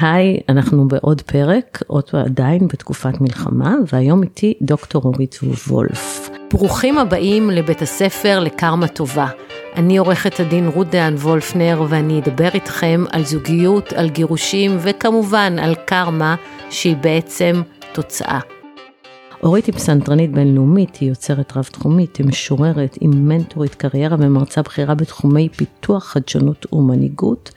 היי, אנחנו בעוד פרק, עוד עדיין בתקופת מלחמה, והיום איתי דוקטור אורית וולף. ברוכים הבאים לבית הספר לקרמה טובה. אני עורכת הדין רות דהן וולפנר, ואני אדבר איתכם על זוגיות, על גירושים, וכמובן על קרמה, שהיא בעצם תוצאה. אורית היא פסנתרנית בינלאומית, היא יוצרת רב-תחומית, היא משוררת, היא מנטורית קריירה ומרצה בכירה בתחומי פיתוח, חדשנות ומנהיגות.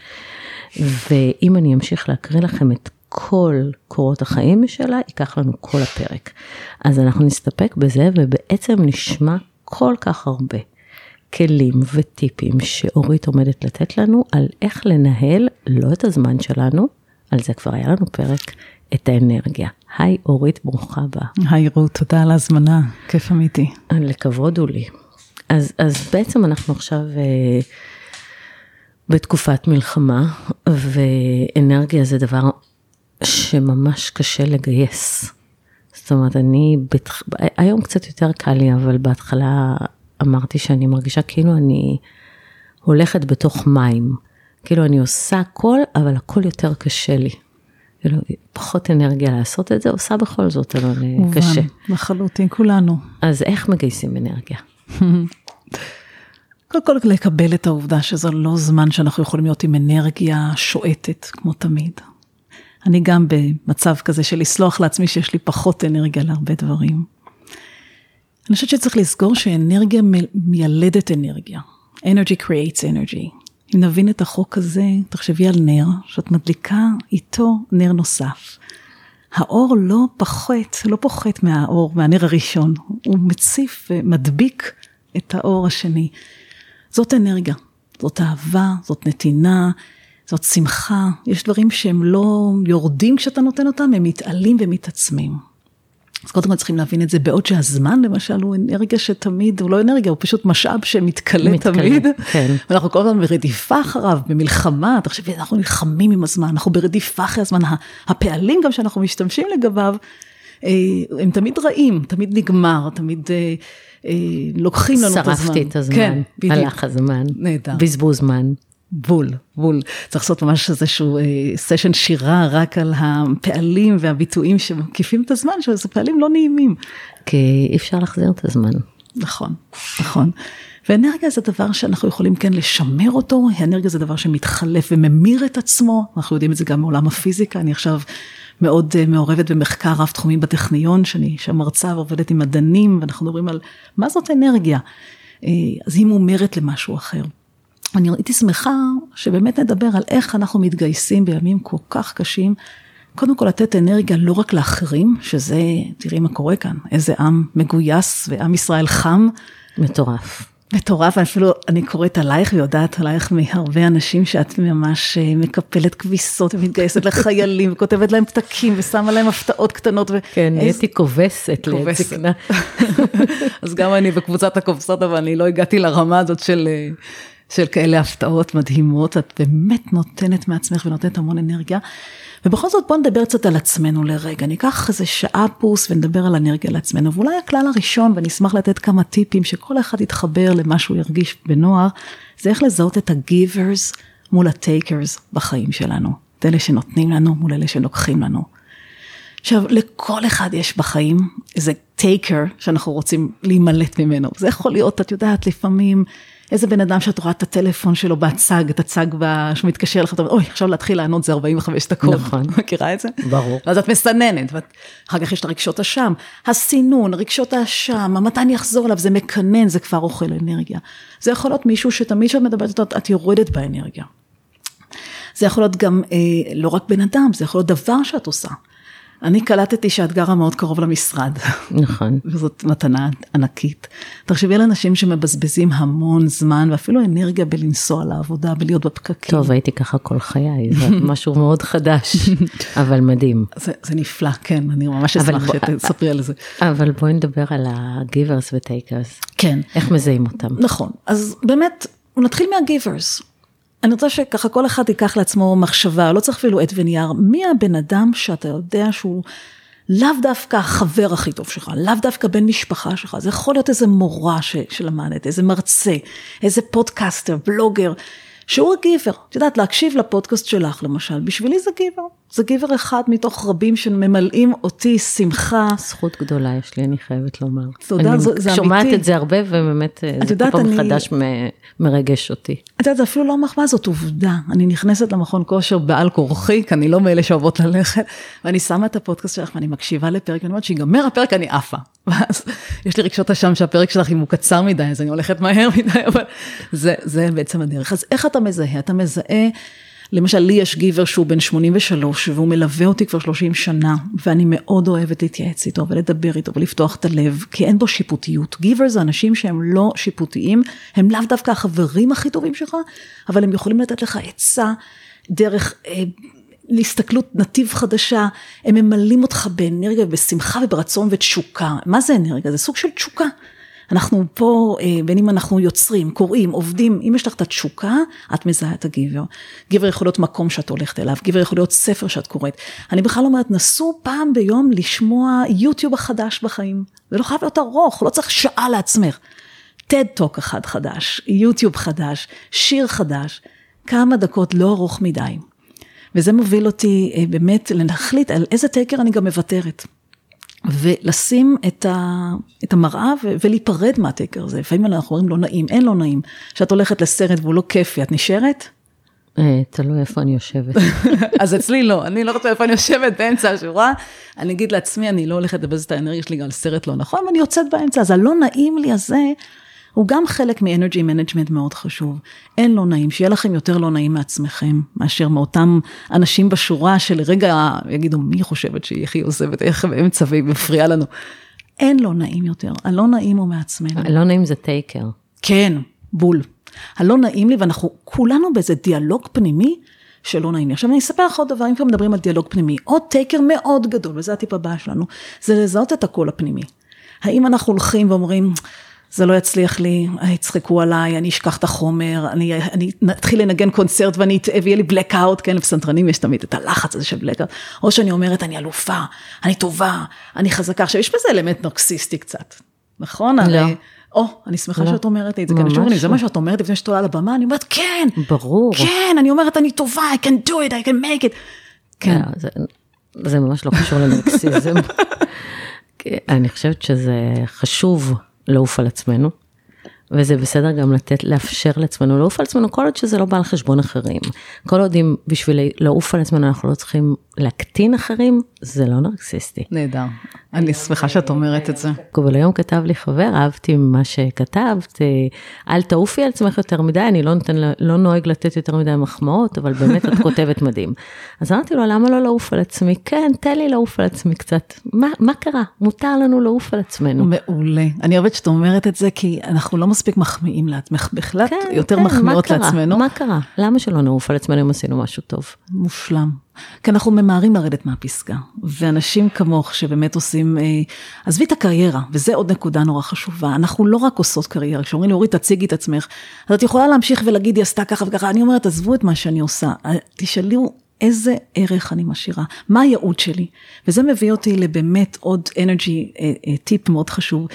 ואם אני אמשיך להקריא לכם את כל קורות החיים שלה, ייקח לנו כל הפרק. אז אנחנו נסתפק בזה ובעצם נשמע כל כך הרבה כלים וטיפים שאורית עומדת לתת לנו על איך לנהל לא את הזמן שלנו, על זה כבר היה לנו פרק, את האנרגיה. היי אורית, ברוכה הבאה. היי רות, תודה על ההזמנה, כיף אמיתי. לכבוד הוא לי. אז, אז בעצם אנחנו עכשיו אה, בתקופת מלחמה, ואנרגיה זה דבר שממש קשה לגייס. זאת אומרת, אני, בתח... היום קצת יותר קל לי, אבל בהתחלה אמרתי שאני מרגישה כאילו אני הולכת בתוך מים. כאילו אני עושה הכל, אבל הכל יותר קשה לי. כאילו, פחות אנרגיה לעשות את זה, עושה בכל זאת, אבל אה, מובן, קשה. לחלוטין, כולנו. אז איך מגייסים אנרגיה? קודם כל לקבל את העובדה שזה לא זמן שאנחנו יכולים להיות עם אנרגיה שועטת, כמו תמיד. אני גם במצב כזה של לסלוח לעצמי שיש לי פחות אנרגיה להרבה דברים. אני חושבת שצריך לזכור שאנרגיה מיילדת אנרגיה. Energy creates energy. אם נבין את החוק הזה, תחשבי על נר, שאת מדליקה איתו נר נוסף. האור לא פוחת, לא פוחת מהאור, מהנר הראשון, הוא מציף ומדביק את האור השני. זאת אנרגיה, זאת אהבה, זאת נתינה, זאת שמחה. יש דברים שהם לא יורדים כשאתה נותן אותם, הם מתעלים ומתעצמים. אז קודם כל צריכים להבין את זה, בעוד שהזמן למשל הוא אנרגיה שתמיד, הוא לא אנרגיה, הוא פשוט משאב שמתכלה תמיד. כן. ואנחנו כל הזמן ברדיפה אחריו, במלחמה, תחשבי, אנחנו נלחמים עם הזמן, אנחנו ברדיפה אחרי הזמן, הפעלים גם שאנחנו משתמשים לגביו, אה, הם תמיד רעים, תמיד נגמר, תמיד אה, לוקחים לנו את הזמן. שרפתי את הזמן, כן, בדיוק. הלך הזמן, נהדר. בזבוז זמן. בול, בול. צריך לעשות ממש איזשהו סשן שירה רק על הפעלים והביטויים שמקיפים את הזמן, שזה פעלים לא נעימים. כי אי אפשר להחזיר את הזמן. נכון, נכון. ואנרגיה זה דבר שאנחנו יכולים כן לשמר אותו, אנרגיה זה דבר שמתחלף וממיר את עצמו, אנחנו יודעים את זה גם מעולם הפיזיקה, אני עכשיו מאוד מעורבת במחקר רב תחומי בטכניון, שאני שם מרצה ועובדת עם מדענים, ואנחנו מדברים על מה זאת אנרגיה, אז היא מומרת למשהו אחר. אני הייתי שמחה שבאמת נדבר על איך אנחנו מתגייסים בימים כל כך קשים. קודם כל לתת אנרגיה לא רק לאחרים, שזה, תראי מה קורה כאן, איזה עם מגויס ועם ישראל חם. מטורף. מטורף, אפילו אני קוראת עלייך ויודעת עלייך מהרבה אנשים שאת ממש מקפלת כביסות ומתגייסת לחיילים וכותבת להם פתקים ושמה להם הפתעות קטנות. ו... כן, נהייתי כובסת לעת זקנה. אז גם אני בקבוצת הכובסות, אבל אני לא הגעתי לרמה הזאת של... של כאלה הפתעות מדהימות, את באמת נותנת מעצמך ונותנת המון אנרגיה. ובכל זאת בוא נדבר קצת על עצמנו לרגע, ניקח איזה שעה פוס ונדבר על אנרגיה לעצמנו. ואולי הכלל הראשון, ואני אשמח לתת כמה טיפים שכל אחד יתחבר למה שהוא ירגיש בנוער, זה איך לזהות את ה-givers מול ה-takers בחיים שלנו. את אלה שנותנים לנו מול אלה שלוקחים לנו. עכשיו, לכל אחד יש בחיים איזה טייקר שאנחנו רוצים להימלט ממנו. זה יכול להיות, את יודעת, לפעמים איזה בן אדם שאת רואה את הטלפון שלו בהצג, את הצג שמתקשר לך, אתה אומר, אוי, עכשיו להתחיל לענות זה 45 דקות. נכון. מכירה את זה? ברור. ואז את מסננת, ואחר כך יש את הרגשות אשם, הסינון, רגשות האשם, מתי אני אחזור אליו, זה מקנן, זה כבר אוכל אנרגיה. זה יכול להיות מישהו שתמיד כשאת מדברת איתו, את יורדת באנרגיה. זה יכול להיות גם אה, לא רק בן אדם, זה יכול להיות דבר שאת עושה. אני קלטתי שאת גרה מאוד קרוב למשרד. נכון. וזאת מתנה ענקית. תחשבי על אנשים שמבזבזים המון זמן ואפילו אנרגיה בלנסוע לעבודה, בלהיות בפקקים. טוב, הייתי ככה כל חיי, זה משהו מאוד חדש, אבל מדהים. זה, זה נפלא, כן, אני ממש אשמח שתספרי על זה. אבל בואי נדבר על ה-givers ו-takers. כן. איך מזהים אותם? נכון, אז באמת, נתחיל מה givers. אני רוצה שככה כל אחד ייקח לעצמו מחשבה, לא צריך אפילו עט ונייר, מי הבן אדם שאתה יודע שהוא לאו דווקא החבר הכי טוב שלך, לאו דווקא בן משפחה שלך, זה יכול להיות איזה מורה ש, שלמדת, איזה מרצה, איזה פודקאסטר, בלוגר, שהוא ה giver. את יודעת, להקשיב לפודקאסט שלך למשל, בשבילי זה giver. זה giver אחד מתוך רבים שממלאים אותי שמחה. זכות גדולה יש לי, אני חייבת לומר. תודה, זה, זה אמיתי. אני שומעת את זה הרבה, ובאמת, זה כל פעם מחדש מרגש אותי. את יודעת, זה אפילו לא מחמאה, זאת עובדה. אני נכנסת למכון כושר בעל כורחי, כי אני לא מאלה שאוהבות ללכת, ואני שמה את הפודקאסט שלך ואני מקשיבה לפרק, ואני אומרת שיגמר הפרק, אני עפה. ואז יש לי רגשות אשם שהפרק שלך, אם הוא קצר מדי, אז אני הולכת מהר מדי, אבל זה, זה בעצם הדרך. אז איך אתה מזהה? אתה מזהה... למשל, לי יש גיבר שהוא בן 83, והוא מלווה אותי כבר 30 שנה, ואני מאוד אוהבת להתייעץ איתו ולדבר איתו ולפתוח את הלב, כי אין בו שיפוטיות. גיבר זה אנשים שהם לא שיפוטיים, הם לאו דווקא החברים הכי טובים שלך, אבל הם יכולים לתת לך עצה דרך... אה, להסתכלות נתיב חדשה, הם ממלאים אותך באנרגיה, בשמחה וברצון ותשוקה. מה זה אנרגיה? זה סוג של תשוקה. אנחנו פה, אה, בין אם אנחנו יוצרים, קוראים, עובדים, אם יש לך את התשוקה, את מזהה את הגבר. גבר יכול להיות מקום שאת הולכת אליו, גבר יכול להיות ספר שאת קוראת. אני בכלל אומרת, נסו פעם ביום לשמוע יוטיוב החדש בחיים. זה לא חייב להיות ארוך, לא צריך שעה לעצמך. TED טוק אחד חדש, יוטיוב חדש, שיר חדש, כמה דקות לא ארוך מדי. וזה מוביל אותי אה, באמת להחליט על איזה תקר אני גם מוותרת. ולשים את, ה, את המראה ו, ולהיפרד מהתקר הזה. לפעמים אנחנו אומרים לא נעים, אין לא נעים. כשאת הולכת לסרט והוא לא כיפי, את נשארת? אה, תלוי איפה אני יושבת. אז אצלי לא, אני לא רוצה איפה אני יושבת באמצע השורה. אני אגיד לעצמי, אני לא הולכת לבז את האנרגיה שלי גם על סרט לא נכון, ואני יוצאת באמצע. אז הלא נעים לי הזה, הוא גם חלק מ-energy management מאוד חשוב. אין לא נעים, שיהיה לכם יותר לא נעים מעצמכם, מאשר מאותם אנשים בשורה שלרגע יגידו, מי חושבת שהיא הכי עוזבת, איך באמצע והיא מפריעה לנו. אין לא נעים יותר, הלא נעים הוא מעצמנו. הלא נעים זה טייקר. כן, בול. הלא נעים לי, ואנחנו כולנו באיזה דיאלוג פנימי שלא נעים לי. עכשיו אני אספר לך עוד דבר, אם כבר מדברים על דיאלוג פנימי, עוד טייקר מאוד גדול, וזה הטיפ הבא שלנו, זה לזהות את הקול הפנימי. האם אנחנו הולכים ואומרים, זה לא יצליח לי, יצחקו עליי, אני אשכח את החומר, אני, אני אתחיל לנגן קונצרט ואני אטעה ויהיה לי blackout, כן, לפסנתרנים יש תמיד את הלחץ הזה של blackout, או שאני אומרת, אני אלופה, אני טובה, אני חזקה. עכשיו, יש בזה אלמנט נרקסיסטי קצת, נכון? לא. הרי, או, אני שמחה לא. שאת אומרת את זה, כי אומרים לי, זה לא. מה שאת אומרת לפני שאת עולה לבמה, אני אומרת, כן, ברור, כן, אני אומרת, אני טובה, I can do it, I can make it, כן. לא, זה, זה ממש לא קשור לנרקסיזם. אני חושבת שזה חשוב. לעוף על עצמנו, וזה בסדר גם לתת, לאפשר לעצמנו לעוף על עצמנו, כל עוד שזה לא בא על חשבון אחרים. כל עוד אם בשביל לעוף על עצמנו אנחנו לא צריכים להקטין אחרים, זה לא נרקסיסטי. נהדר. אני שמחה שאת אומרת את זה. אבל היום כתב לי חבר, אהבתי מה שכתבת, אל תעופי על עצמך יותר מדי, אני לא, נותן, לא נוהג לתת יותר מדי מחמאות, אבל באמת את כותבת מדהים. אז אמרתי לו, למה לא לעוף על עצמי? כן, תן לי לעוף על עצמי קצת. מה, מה קרה? מותר לנו לעוף על עצמנו. מעולה. אני אוהבת שאת אומרת את זה, כי אנחנו לא מספיק מחמיאים לעצמך, בכלל כן, יותר כן, מחמיאות לעצמנו. מה קרה? למה שלא נעוף על עצמנו אם עשינו משהו טוב? מושלם. כי אנחנו ממהרים לרדת מהפסגה, ואנשים כמוך שבאמת עושים, אה, עזבי את הקריירה, וזה עוד נקודה נורא חשובה, אנחנו לא רק עושות קריירה, כשאומרים לי, אורית, תציגי את עצמך, אז את יכולה להמשיך ולהגיד, היא עשתה ככה וככה, אני אומרת, עזבו את מה שאני עושה, אה, תשאלו איזה ערך אני משאירה, מה הייעוד שלי, וזה מביא אותי לבאמת עוד אנרגי טיפ מאוד חשוב,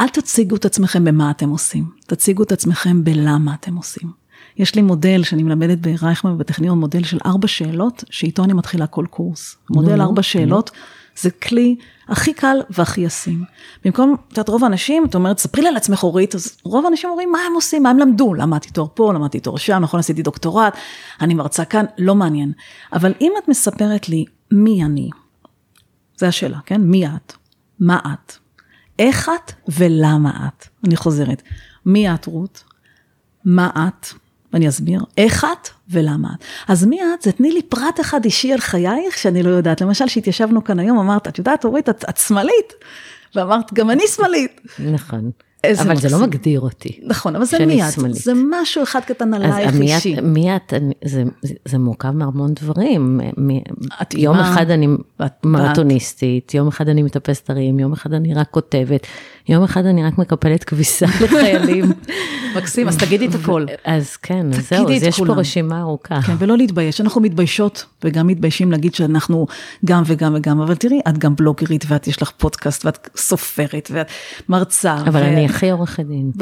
אל תציגו את עצמכם במה אתם עושים, תציגו את עצמכם בלמה אתם עושים. יש לי מודל שאני מלמדת ברייכמן בטכניון, מודל של ארבע שאלות, שאיתו אני מתחילה כל קורס. מודל ארבע שאלות, זה כלי הכי קל והכי ישים. במקום, את יודעת, רוב האנשים, את אומרת, ספרי לי על עצמך אורית, אז רוב האנשים אומרים, מה הם עושים, מה הם למדו? למדתי תואר פה, למדתי תואר שם, נכון, עשיתי דוקטורט, אני מרצה כאן, לא מעניין. אבל אם את מספרת לי מי אני, זו השאלה, כן? מי את? מה את? איך את ולמה את? אני חוזרת. מי את, רות? מה את? ואני אסביר איך את ולמה את. אז מי את? זה תני לי פרט אחד אישי על חייך שאני לא יודעת. למשל, שהתיישבנו כאן היום, אמרת, את יודעת, אורית, את, את שמאלית. ואמרת, גם אני שמאלית. נכון. אבל זה לא מגדיר אותי. נכון, אבל זה מי את, זה משהו אחד קטן עלייך אישי. אז מי את, זה, זה מורכב מהמון דברים. יום אחד אני מרתוניסטית, יום אחד אני מטפסת הרים, יום אחד אני רק כותבת, יום אחד אני רק מקפלת כביסה לחיילים. מקסים, אז תגידי את הכל. אז כן, אז זהו, אז יש פה רשימה ארוכה. כן, ולא להתבייש, אנחנו מתביישות וגם מתביישים להגיד שאנחנו גם וגם וגם, אבל תראי, את גם בלוגרית ואת יש לך פודקאסט ואת סופרת ואת מרצה. אבל אני הכי עורכת דין.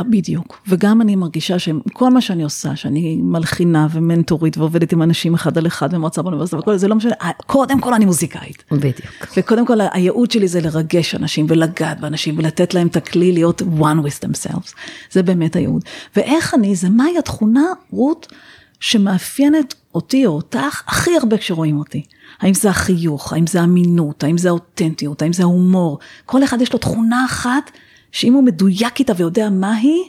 בדיוק. וגם אני מרגישה שכל מה שאני עושה, שאני מלחינה ומנטורית ועובדת עם אנשים אחד על אחד ומרצה באוניברסיטה וכל זה, לא משנה, קודם כל אני מוזיקאית. בדיוק. וקודם כל הייעוד שלי זה לרגש אנשים ולגעת באנשים ולתת להם את הכלי להיות one with themselves. זה באמת הייעוד. ואיך אני, זה מהי התכונה, רות, שמאפיינת אותי או אותך הכי הרבה כשרואים אותי. האם זה החיוך, האם זה אמינות, האם זה האותנטיות, האם זה ההומור. כל אחד יש לו תכונה אחת, שאם הוא מדויק איתה ויודע מה היא,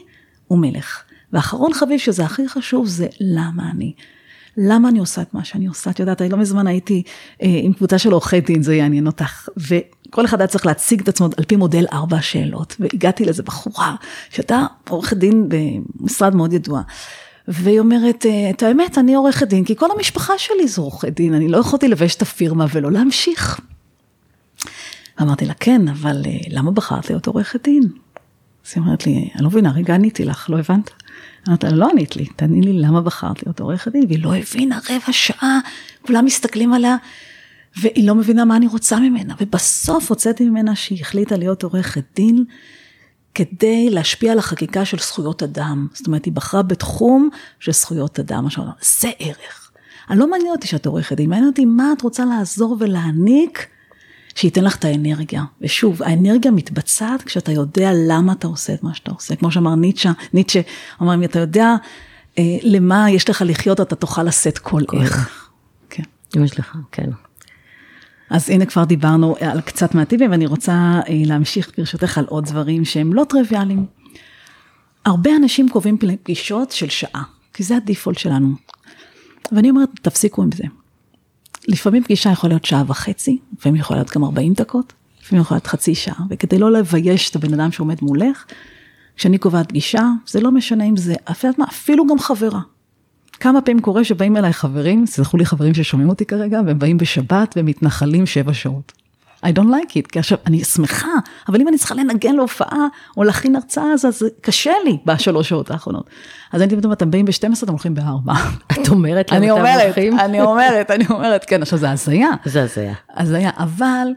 הוא מלך. ואחרון חביב, שזה הכי חשוב, זה למה אני. למה אני עושה את מה שאני עושה? את יודעת, אני לא מזמן הייתי אה, עם קבוצה של עורכי דין, זה יעניין אותך. וכל אחד היה צריך להציג את עצמו על פי מודל ארבע שאלות. והגעתי לאיזה בחורה, שהייתה עורכת דין במשרד מאוד ידוע. והיא אומרת, אה, את האמת, אני עורכת דין, כי כל המשפחה שלי זו עורכת דין, אני לא יכולתי לבש את הפירמה ולא להמשיך. אמרתי לה, כן, אבל אה, למה בחרת להיות עורכת דין? אז היא אומרת לי, אני לא מבינה, רגע עניתי לך, לא הבנת? אמרתי לה, לא ענית לי, תעני לי למה בחרת להיות עורכת דין, והיא לא הבינה רבע שעה, כולם מסתכלים עליה, והיא לא מבינה מה אני רוצה ממנה, ובסוף הוצאתי ממנה שהיא החליטה להיות עורכת דין, כדי להשפיע על החקיקה של זכויות אדם. זאת אומרת, היא בחרה בתחום של זכויות אדם, עכשיו, זה ערך. אני לא מעניין אותי שאת עורכת דין, מעניין אותי מה את רוצה לעזור ולהעניק, שייתן לך את האנרגיה. ושוב, האנרגיה מתבצעת כשאתה יודע למה אתה עושה את מה שאתה עושה. כמו שאמר ניטשה, ניטשה, אמר, אם אתה יודע אה, למה יש לך לחיות, אתה תוכל לשאת כל ערך. כן. יש לך, כן. אז הנה כבר דיברנו על קצת מהטיבים, ואני רוצה אה, להמשיך ברשותך על עוד דברים שהם לא טריוויאליים. הרבה אנשים קובעים פגישות של שעה, כי זה הדיפולט שלנו. ואני אומרת, תפסיקו עם זה. לפעמים פגישה יכולה להיות שעה וחצי, לפעמים יכולה להיות גם 40 דקות, לפעמים יכולה להיות חצי שעה, וכדי לא לבייש את הבן אדם שעומד מולך, כשאני קובעת פגישה, זה לא משנה אם זה, אפילו גם חברה. כמה פעמים קורה שבאים אליי חברים, סלחו לי חברים ששומעים אותי כרגע, והם באים בשבת ומתנחלים שבע שעות. I don't like it, כי עכשיו אני שמחה, אבל אם אני צריכה לנגן להופעה או להכין הרצאה, אז זה קשה לי בשלוש שעות האחרונות. אז אני אומרת, אתם באים ב-12, אתם הולכים ב-4. את אומרת להם אתם הולכים? אני אומרת, אני אומרת, כן, עכשיו זה הזיה. זה הזיה. הזיה, אבל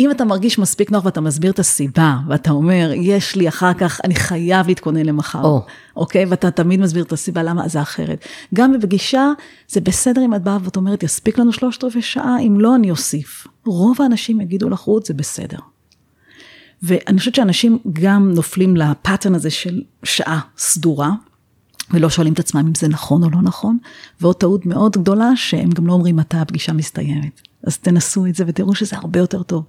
אם אתה מרגיש מספיק נוח ואתה מסביר את הסיבה, ואתה אומר, יש לי אחר כך, אני חייב להתכונן למחר, oh. אוקיי? ואתה תמיד מסביר את הסיבה למה זה אחרת. גם בפגישה, זה בסדר אם את באה ואת אומרת, יספיק לנו שלושת רבעי שעה, אם לא, אני אוסיף. רוב האנשים יגידו לך, רות, זה בסדר. ואני חושבת שאנשים גם נופלים ל pattern הזה של שעה סדורה, ולא שואלים את עצמם אם זה נכון או לא נכון, ועוד טעות מאוד גדולה, שהם גם לא אומרים מתי הפגישה מסתיימת. אז תנסו את זה ותראו שזה הרבה יותר טוב.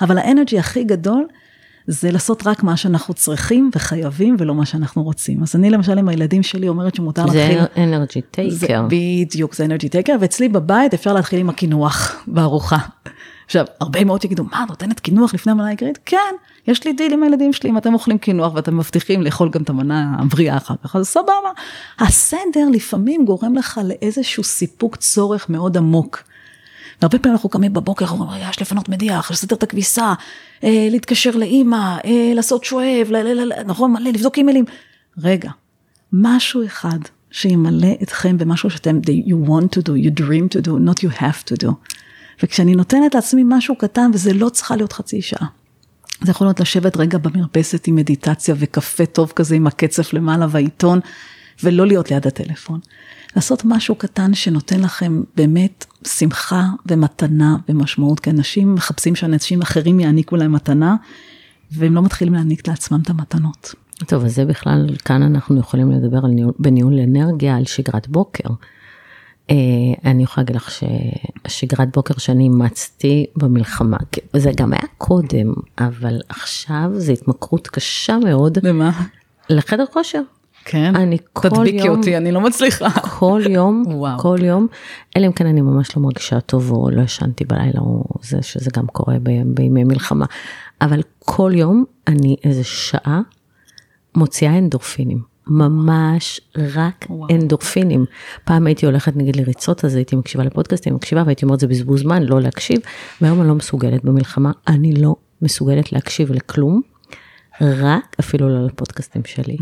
אבל ה energy הכי גדול זה לעשות רק מה שאנחנו צריכים וחייבים ולא מה שאנחנו רוצים. אז אני למשל עם הילדים שלי אומרת שמותר זה להתחיל... זה energy taker. בדיוק, זה energy taker, ואצלי בבית אפשר להתחיל עם הקינוח בארוחה. עכשיו, הרבה מאוד יגידו, מה, נותנת קינוח לפני המנה העיקרית? כן, יש לי דיל עם הילדים שלי, אם אתם אוכלים קינוח ואתם מבטיחים לאכול גם את המנה הבריאה אחר כך, אז סבבה. הסדר לפעמים גורם לך לאיזשהו סיפוק צורך מאוד עמוק. והרבה פעמים אנחנו קמים בבוקר, אומרים, יש לפנות מדיח, לסדר את הכביסה, אה, להתקשר לאימא, אה, לעשות שואב, נכון, מלא, לבדוק אימיילים. רגע, משהו אחד שימלא אתכם במשהו שאתם, you want to do, you dream to do, not you have to do. וכשאני נותנת לעצמי משהו קטן, וזה לא צריכה להיות חצי שעה. זה יכול להיות לשבת רגע במרפסת עם מדיטציה וקפה טוב כזה עם הקצף למעלה והעיתון, ולא להיות ליד הטלפון. לעשות משהו קטן שנותן לכם באמת שמחה ומתנה ומשמעות, כי אנשים מחפשים שאנשים אחרים יעניקו להם מתנה, והם לא מתחילים להעניק לעצמם את המתנות. טוב, אז זה בכלל, כאן אנחנו יכולים לדבר על ניהול, בניהול אנרגיה, על שגרת בוקר. אה, אני יכולה להגיד לך ששגרת בוקר שאני אימצתי במלחמה, זה גם היה קודם, אבל עכשיו זה התמכרות קשה מאוד. למה? לחדר כושר. כן? אני כל יום... תדביקי אותי, אני לא מצליחה. כל יום, וואו. כל יום, אלא אם כן אני ממש לא מרגישה טוב או לא ישנתי בלילה, או זה שזה גם קורה בימי מלחמה. אבל כל יום אני איזה שעה מוציאה אנדורפינים. ממש רק וואו. אנדורפינים. פעם הייתי הולכת נגיד לריצות, אז הייתי מקשיבה לפודקאסטים, מקשיבה והייתי אומרת זה בזבוז זמן, לא להקשיב, והיום אני לא מסוגלת במלחמה, אני לא מסוגלת להקשיב לכלום. רק, אפילו לא לפודקאסטים שלי,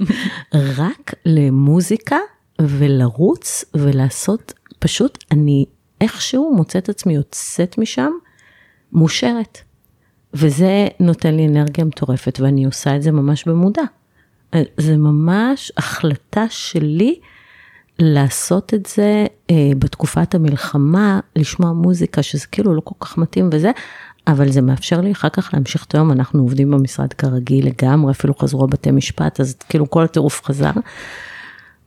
רק למוזיקה ולרוץ ולעשות, פשוט אני איכשהו מוצאת עצמי יוצאת משם מאושרת. וזה נותן לי אנרגיה מטורפת, ואני עושה את זה ממש במודע. זה ממש החלטה שלי לעשות את זה אה, בתקופת המלחמה, לשמוע מוזיקה, שזה כאילו לא כל כך מתאים וזה, אבל זה מאפשר לי אחר כך להמשיך את היום, אנחנו עובדים במשרד כרגיל לגמרי, אפילו חזרו בתי משפט, אז כאילו כל הטירוף חזר.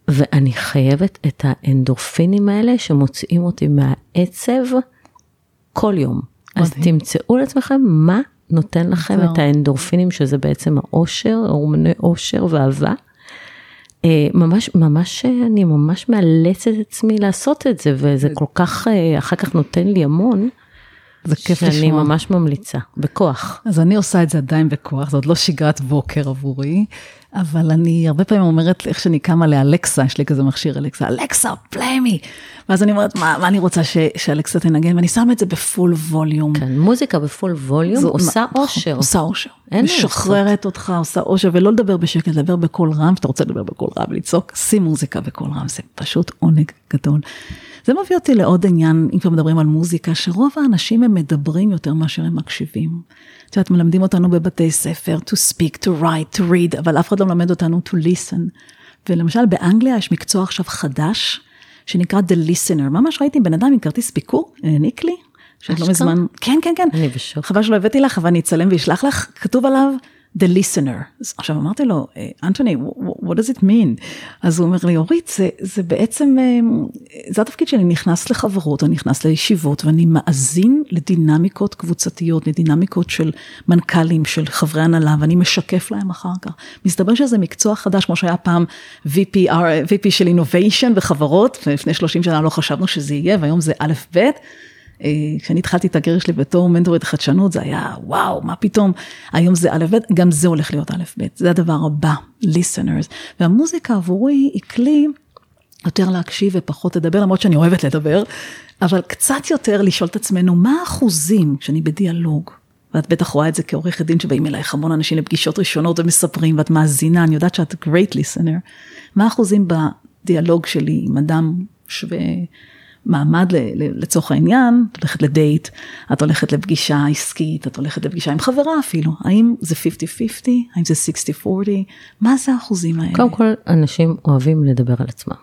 ואני חייבת את האנדורפינים האלה שמוציאים אותי מהעצב כל יום. אז תמצאו לעצמכם מה נותן לכם את האנדורפינים, שזה בעצם האושר, הורמוני אושר ואהבה. אה, ממש, ממש, אני ממש מאלצת את עצמי לעשות את זה, וזה כל כך, אה, אחר כך נותן לי המון. זה כיף לשמוע. שאני ממש ממליצה, בכוח. אז אני עושה את זה עדיין בכוח, זה עוד לא שגרת בוקר עבורי, אבל אני הרבה פעמים אומרת, איך שאני קמה ל Alexa, יש לי כזה מכשיר Alexa, Alexa, play me. ואז אני אומרת, מה, מה אני רוצה ש, שאלקסה תנגן, ואני שמה את זה בפול ווליום. כן, מוזיקה בפול ווליום זו, עושה מה, אושר. עושה אושר. אין משחררת אותך, עושה אושר, ולא לדבר בשקט, לדבר בקול רם, כשאתה רוצה לדבר בקול רם, לצעוק, שים מוזיקה בקול רם, זה פשוט עונג גדול. זה מביא אותי לעוד עניין, אם כבר מדברים על מוזיקה, שרוב האנשים הם מדברים יותר מאשר הם מקשיבים. את יודעת, מלמדים אותנו בבתי ספר to speak, to write, to read, אבל אף אחד לא מלמד אותנו to listen. ולמשל באנגליה יש מקצוע עכשיו חדש, שנקרא The Listener. ממש ראיתי בן אדם עם כרטיס ביקור, העניק לי, שעוד לא מזמן, כן, כן, כן. אני בשוק. חבל שלא הבאתי לך, אבל אני אצלם ואשלח לך, כתוב עליו the listener. עכשיו אמרתי לו, אנטוני, what does it mean? אז הוא אומר לי, אורית, זה, זה בעצם, אה, זה התפקיד שלי, נכנס לחברות, אני נכנס לישיבות, ואני מאזין לדינמיקות קבוצתיות, לדינמיקות של מנכ"לים, של חברי הנהלה, ואני משקף להם אחר כך. מסתבר שזה מקצוע חדש, כמו שהיה פעם VP, VP של innovation בחברות, ולפני 30 שנה לא חשבנו שזה יהיה, והיום זה א' ב'. אה, כשאני התחלתי את הקריירה שלי בתור מנטורית חדשנות, זה היה וואו, מה פתאום, היום זה א' ב', גם זה הולך להיות א' ב', זה הדבר הבא, listeners. והמוזיקה עבורי היא כלי יותר להקשיב ופחות לדבר, למרות שאני אוהבת לדבר, אבל קצת יותר לשאול את עצמנו, מה האחוזים כשאני בדיאלוג? ואת בטח רואה את זה כעורכת דין שבאים אלייך המון אנשים לפגישות ראשונות ומספרים, ואת מאזינה, אני יודעת שאת great listener. מה האחוזים בדיאלוג שלי עם אדם שווה מעמד לצורך העניין, את הולכת לדייט, את הולכת לפגישה עסקית, את הולכת לפגישה עם חברה אפילו, האם זה 50-50, האם זה 60-40, מה זה האחוזים האלה? קודם כל, אנשים אוהבים לדבר על עצמם.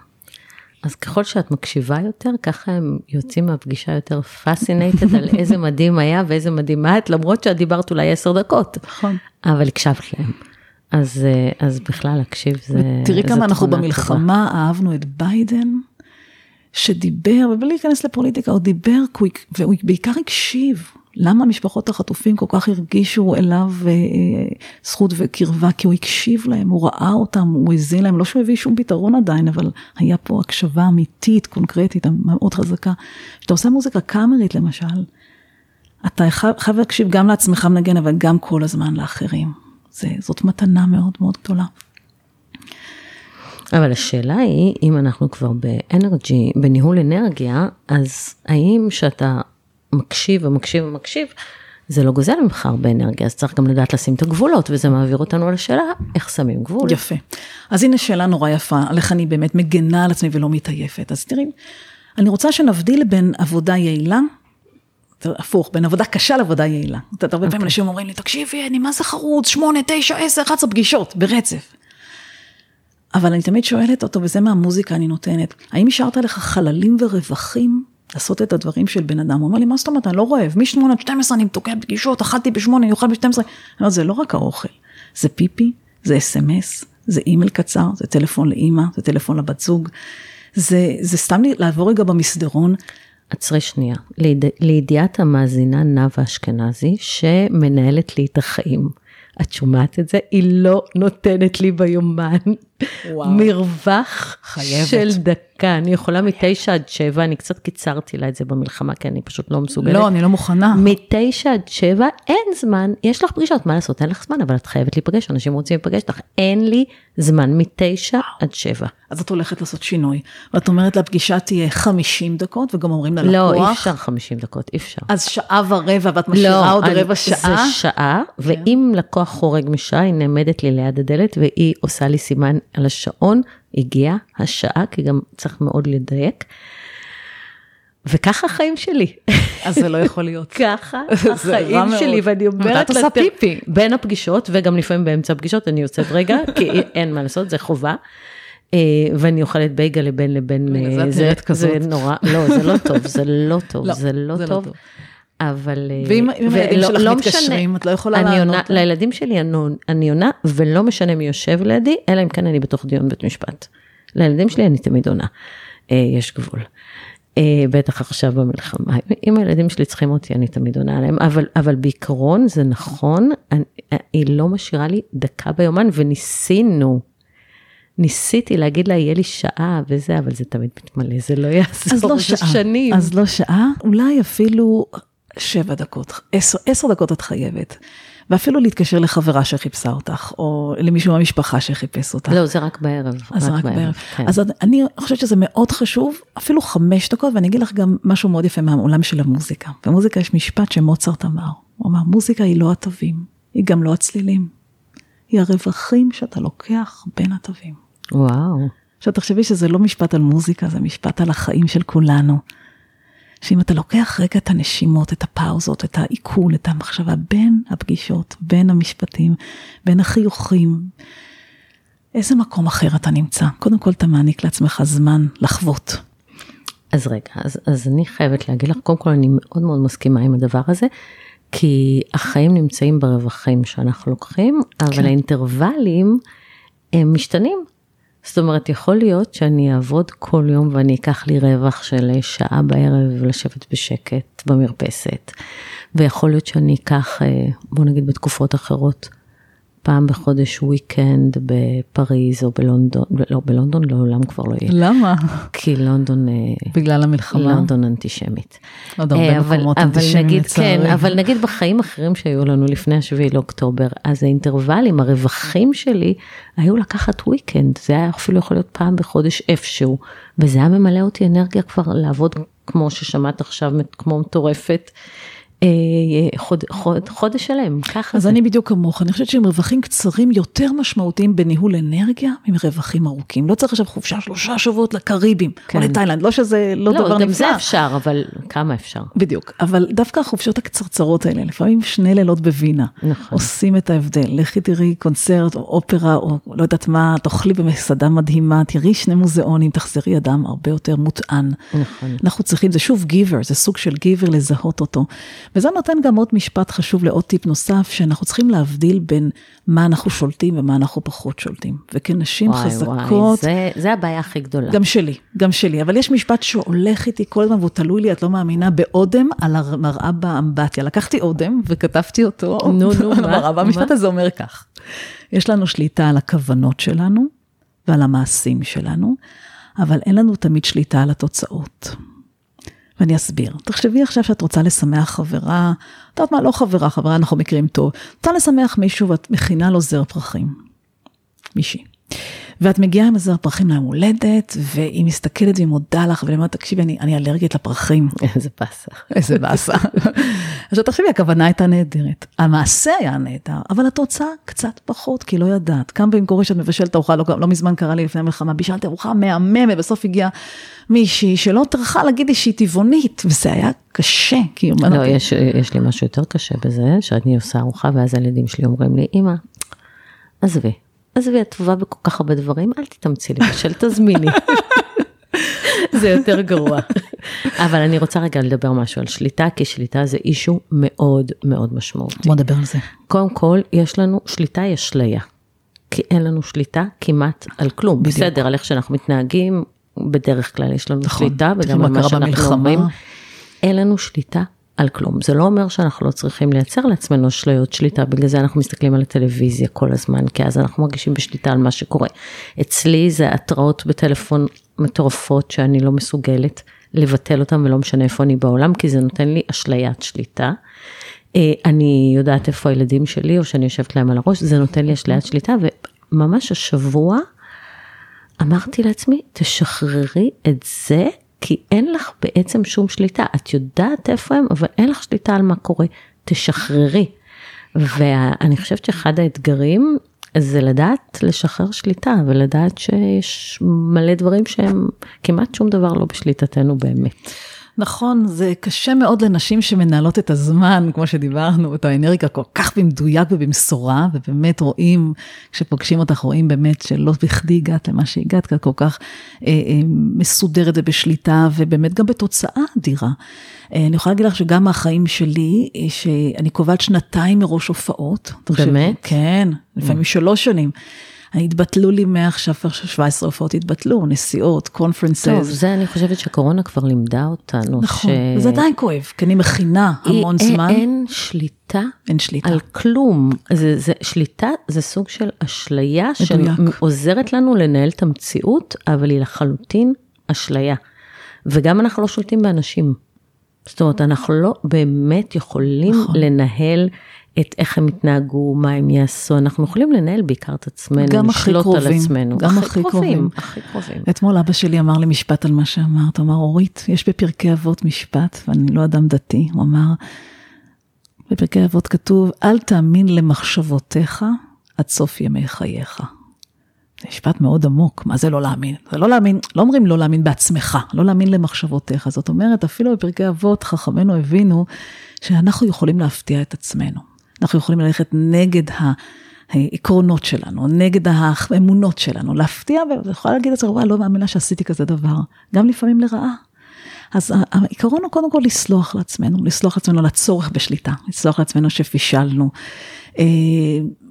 אז ככל שאת מקשיבה יותר, ככה הם יוצאים מהפגישה יותר פאסינטד על איזה מדהים היה ואיזה מדהימה את, למרות שאת דיברת אולי עשר דקות. נכון. אבל הקשבת להם. אז, אז בכלל להקשיב זה... תראי כמה אנחנו במלחמה טובה. אהבנו את ביידן. שדיבר, ובלי להיכנס לפוליטיקה, הוא דיבר, והוא בעיקר הקשיב. למה משפחות החטופים כל כך הרגישו אליו אה, זכות וקרבה? כי הוא הקשיב להם, הוא ראה אותם, הוא האזין להם, לא שהוא הביא שום פתרון עדיין, אבל היה פה הקשבה אמיתית, קונקרטית, מאוד חזקה. כשאתה עושה מוזיקה קאמרית למשל, אתה חייב להקשיב גם לעצמך מנגן, אבל גם כל הזמן לאחרים. זה, זאת מתנה מאוד מאוד גדולה. אבל השאלה היא, אם אנחנו כבר באנרג'י, בניהול אנרגיה, אז האם שאתה מקשיב ומקשיב ומקשיב, זה לא גוזל ממך הרבה אנרגיה, אז צריך גם לדעת לשים את הגבולות, וזה מעביר אותנו לשאלה, איך שמים גבול. יפה. אז הנה שאלה נורא יפה, על איך אני באמת מגנה על עצמי ולא מתעייפת. אז תראי, אני רוצה שנבדיל בין עבודה יעילה, הפוך, בין עבודה קשה לעבודה יעילה. את יודעת, הרבה פעמים אוקיי. אנשים אומרים לי, תקשיבי, אני מה זה חרוץ, שמונה, תשע, עשר, אחת עשרה פגישות, ברצף. אבל אני תמיד שואלת אותו, וזה מהמוזיקה אני נותנת, האם השארת לך חללים ורווחים לעשות את הדברים של בן אדם? הוא אומר לי, מה זאת אומרת, אני לא רעב, מ-8 עד 12 אני תוקע פגישות, אכלתי ב-8, אני אוכל ב-12. אני אומרת, זה לא רק האוכל, זה פיפי, זה אס.אם.אס, זה אימייל קצר, זה טלפון לאימא, זה טלפון לבת זוג, זה, זה סתם לעבור רגע במסדרון. עצרי שנייה, ליד, לידיעת המאזינה נאוה אשכנזי, שמנהלת לי את החיים. את שומעת את זה? היא לא נותנת לי ביומן וואו. מרווח חייבת. של דקה. אני יכולה מתשע עד שבע, אני קצת קיצרתי לה את זה במלחמה, כי אני פשוט לא מסוגלת. לא, אני לא מוכנה. מתשע עד שבע, אין זמן, יש לך פגישות, מה לעשות, אין לך זמן, אבל את חייבת להיפגש, אנשים רוצים להיפגש איתך, אין לי זמן מתשע עד שבע. אז את הולכת לעשות שינוי, ואת אומרת לפגישה תהיה 50 דקות, וגם אומרים ללקוח. לא, אי אפשר 50 דקות, אי אפשר. אז שעה ורבע, ואת משאירה לא, עוד אני, רבע שעה? זה שעה, כן. ואם לקוח חורג משעה, היא נעמדת לי ליד הדלת, והיא עושה לי סימן על השעון, הגיעה השעה, כי גם צריך מאוד לדייק. וככה החיים שלי. אז זה לא יכול להיות. ככה החיים שלי. ואני אומרת... ואת עושה פיפי. בין הפגישות, וגם לפעמים באמצע הפגישות, אני יוצאת רגע, כי אין מה לעשות, זה חובה. אה, ואני אוכלת בייגלה בין לבין, אז אה, את זה, נראית כזאת. זה נורא, לא, זה לא טוב, זה לא טוב, לא, לא זה לא טוב. אבל... אה, ואם אם הילדים שלך לא מתקשרים, משנה. את לא יכולה לענות. עונה, לילדים שלי אני- אני עונה, ולא משנה מי יושב לידי, אלא אם כן אני בתוך דיון בית משפט. לילדים שלי אני תמיד עונה, אה, יש גבול. אה, בטח עכשיו במלחמה, אם הילדים שלי צריכים אותי, אני תמיד עונה עליהם, אבל, אבל בעיקרון זה נכון, אני, היא לא משאירה לי דקה ביומן, וניסינו. ניסיתי להגיד לה, יהיה לי שעה וזה, אבל זה תמיד מתמלא, זה לא יעזור, אז לא זה שעה. שנים. אז לא שעה, אולי אפילו שבע דקות, עשר, עשר דקות את חייבת. ואפילו להתקשר לחברה שחיפשה אותך, או למישהו מהמשפחה שחיפש אותך. לא, זה רק בערב. אז רק בערב. כן. אז אני חושבת שזה מאוד חשוב, אפילו חמש דקות, ואני אגיד לך גם משהו מאוד יפה מהעולם של המוזיקה. במוזיקה יש משפט שמוצרט אמר, הוא אמר, מוזיקה היא לא התווים, היא גם לא הצלילים. היא הרווחים שאתה לוקח בין התווים. וואו. עכשיו תחשבי שזה לא משפט על מוזיקה, זה משפט על החיים של כולנו. שאם אתה לוקח רגע את הנשימות, את הפאוזות, את העיכול, את המחשבה בין הפגישות, בין המשפטים, בין החיוכים, איזה מקום אחר אתה נמצא? קודם כל אתה מעניק לעצמך זמן לחוות. אז רגע, אז, אז אני חייבת להגיד לך, קודם כל אני מאוד מאוד מסכימה עם הדבר הזה, כי החיים נמצאים ברווחים שאנחנו לוקחים, אבל כן. האינטרוולים הם משתנים. זאת אומרת, יכול להיות שאני אעבוד כל יום ואני אקח לי רווח של שעה בערב לשבת בשקט במרפסת, ויכול להיות שאני אקח, אה, בוא נגיד בתקופות אחרות, פעם בחודש וויקנד בפריז או בלונדון, לא, בלונדון לעולם כבר לא יהיה. למה? כי לונדון, אה, בגלל המלחמה. לונדון אנטישמית. עוד הרבה אה, אבל- מקומות אבל אנטישמיים נגיד, לצערי. כן, אבל נגיד בחיים אחרים שהיו לנו לפני השביעי לאוקטובר, אז האינטרוולים, הרווחים שלי, היו לקחת וויקנד, זה היה אפילו יכול להיות פעם בחודש איפשהו, וזה היה ממלא אותי אנרגיה כבר לעבוד, כמו ששמעת עכשיו, כמו מטורפת, חוד, חוד, חודש שלם, ככה אז זה. אני בדיוק כמוך, אני חושבת שהם רווחים קצרים יותר משמעותיים בניהול אנרגיה מרווחים ארוכים. לא צריך עכשיו חופשה שלושה שבועות לקריבים, כן. או לתאילנד, לא שזה לא, דבר לא, נפלא. גם זה אפשר, אבל כמה אפשר? בדיוק, אבל דווקא החופשות הקצרצרות האלה, לפעמים שני לילות בווינה, נכון. עושים את ההבדל. לכי תראי קונצרט או אופרה או לא יודעת מה, תאכלי במסעדה מדהימה, תראי שני מוזיאונים, תחזרי אדם הרבה יותר מוטען. נכון. אנחנו צריכים, זה שוב גיבר, זה סוג של גיבר לזהות אותו. וזה נותן גם עוד משפט חשוב לעוד טיפ נוסף, שאנחנו צריכים להבדיל בין מה אנחנו שולטים ומה אנחנו פחות שולטים. וכנשים וואי, חזקות, וואי, זה, זה הבעיה הכי גדולה. גם שלי, גם שלי, אבל יש משפט שהולך איתי כל הזמן והוא תלוי לי, את לא מאמינה, באודם על המראה באמבטיה. לקחתי אודם וכתבתי אותו נו, נו, על מה? המראה, והמשפט? הזה אומר כך, יש לנו שליטה על הכוונות שלנו ועל המעשים שלנו, אבל אין לנו תמיד שליטה על התוצאות. ואני אסביר. תחשבי עכשיו שאת רוצה לשמח חברה, את יודעת מה, לא חברה, חברה אנחנו מכירים טוב. רוצה לשמח מישהו ואת מכינה לו זר פרחים. מישהי. ואת מגיעה עם הזר פרחים ליום הולדת, והיא מסתכלת והיא מודה לך, ואני אומרת, תקשיבי, אני, אני אלרגית לפרחים. איזה באסה. איזה באסה. עכשיו תחשבי, הכוונה הייתה נהדרת. המעשה היה נהדר, אבל התוצאה קצת פחות, כי לא ידעת. כמה פעמים קורה שאת מבשלת ארוחה, לא, לא מזמן קרה לי לפני המלחמה, בישלתי ארוחה מהממת, בסוף הגיעה מישהי שלא טרחה להגיד לי שהיא טבעונית, וזה היה קשה, כי היא אומרת, לא, יש, יש לי משהו יותר קשה בזה, שאני עושה ארוחה ואז הילדים שלי אומרים לי, אמא, עזבי, עזבי, את טובה בכל כך הרבה דברים, אל תתאמצי לבשל, תזמיני. זה יותר גרוע. אבל אני רוצה רגע לדבר משהו על שליטה, כי שליטה זה אישו מאוד מאוד משמעותי. בוא נדבר על זה. קודם כל, יש לנו, שליטה היא אשליה. כי אין לנו שליטה כמעט על כלום. בדיוק. בסדר, על איך שאנחנו מתנהגים, בדרך כלל יש לנו נכון. שליטה, וגם על מה שאנחנו. אומרים. אין לנו שליטה על כלום. זה לא אומר שאנחנו לא צריכים לייצר לעצמנו אשליות שליטה, בגלל זה אנחנו מסתכלים על הטלוויזיה כל הזמן, כי אז אנחנו מרגישים בשליטה על מה שקורה. אצלי זה התראות בטלפון מטורפות שאני לא מסוגלת לבטל אותן ולא משנה איפה אני בעולם, כי זה נותן לי אשליית שליטה. אה, אני יודעת איפה הילדים שלי, או שאני יושבת להם על הראש, זה נותן לי אשליית שליטה, וממש השבוע אמרתי לעצמי, תשחררי את זה, כי אין לך בעצם שום שליטה. את יודעת איפה הם, אבל אין לך שליטה על מה קורה. תשחררי. ואני חושבת שאחד האתגרים זה לדעת לשחרר שליטה, ולדעת שיש מלא דברים שהם כמעט שום דבר לא בשליטתנו באמת. נכון, זה קשה מאוד לנשים שמנהלות את הזמן, כמו שדיברנו, את האנרגיה כל כך במדויק ובמשורה, ובאמת רואים, כשפוגשים אותך, רואים באמת שלא בכדי הגעת למה שהגעת, כי את כל כך אה, אה, מסודרת ובשליטה, ובאמת גם בתוצאה אדירה. אה, אני יכולה להגיד לך שגם החיים שלי, אה, שאני קובעת שנתיים מראש הופעות. באמת? כן, לפעמים שלוש שנים. התבטלו לי מעכשיו 17 הופעות התבטלו, נסיעות, קונפרנסס. טוב, זה אני חושבת שהקורונה כבר לימדה אותנו. נכון, ש... זה עדיין כואב, כי אני מכינה המון אין, זמן. אין שליטה. אין שליטה. על כלום. זה, זה, שליטה זה סוג של אשליה שעוזרת לנו לנהל את המציאות, אבל היא לחלוטין אשליה. וגם אנחנו לא שולטים באנשים. זאת אומרת, אנחנו לא באמת יכולים נכון. לנהל את איך הם יתנהגו, מה הם יעשו, אנחנו יכולים לנהל בעיקר את עצמנו, גם לשלוט קרובים, על עצמנו. גם הכי קרובים. קרובים. הכי קרובים. אתמול אבא שלי אמר לי משפט על מה שאמרת, הוא אמר, אורית, יש בפרקי אבות משפט, ואני לא אדם דתי, הוא אמר, בפרקי אבות כתוב, אל תאמין למחשבותיך עד סוף ימי חייך. זה משפט מאוד עמוק, מה זה לא להאמין? זה לא להאמין, לא אומרים לא להאמין בעצמך, לא להאמין למחשבותיך. זאת אומרת, אפילו בפרקי אבות חכמינו הבינו שאנחנו יכולים להפתיע את עצמנו. אנחנו יכולים ללכת נגד העקרונות שלנו, נגד האמונות שלנו, להפתיע, ויכולה להגיד לעצמנו, וואי, לא מאמינה שעשיתי כזה דבר, גם לפעמים לרעה. אז העיקרון הוא קודם כל לסלוח לעצמנו, לסלוח לעצמנו על הצורך בשליטה, לסלוח לעצמנו שפישלנו. אה,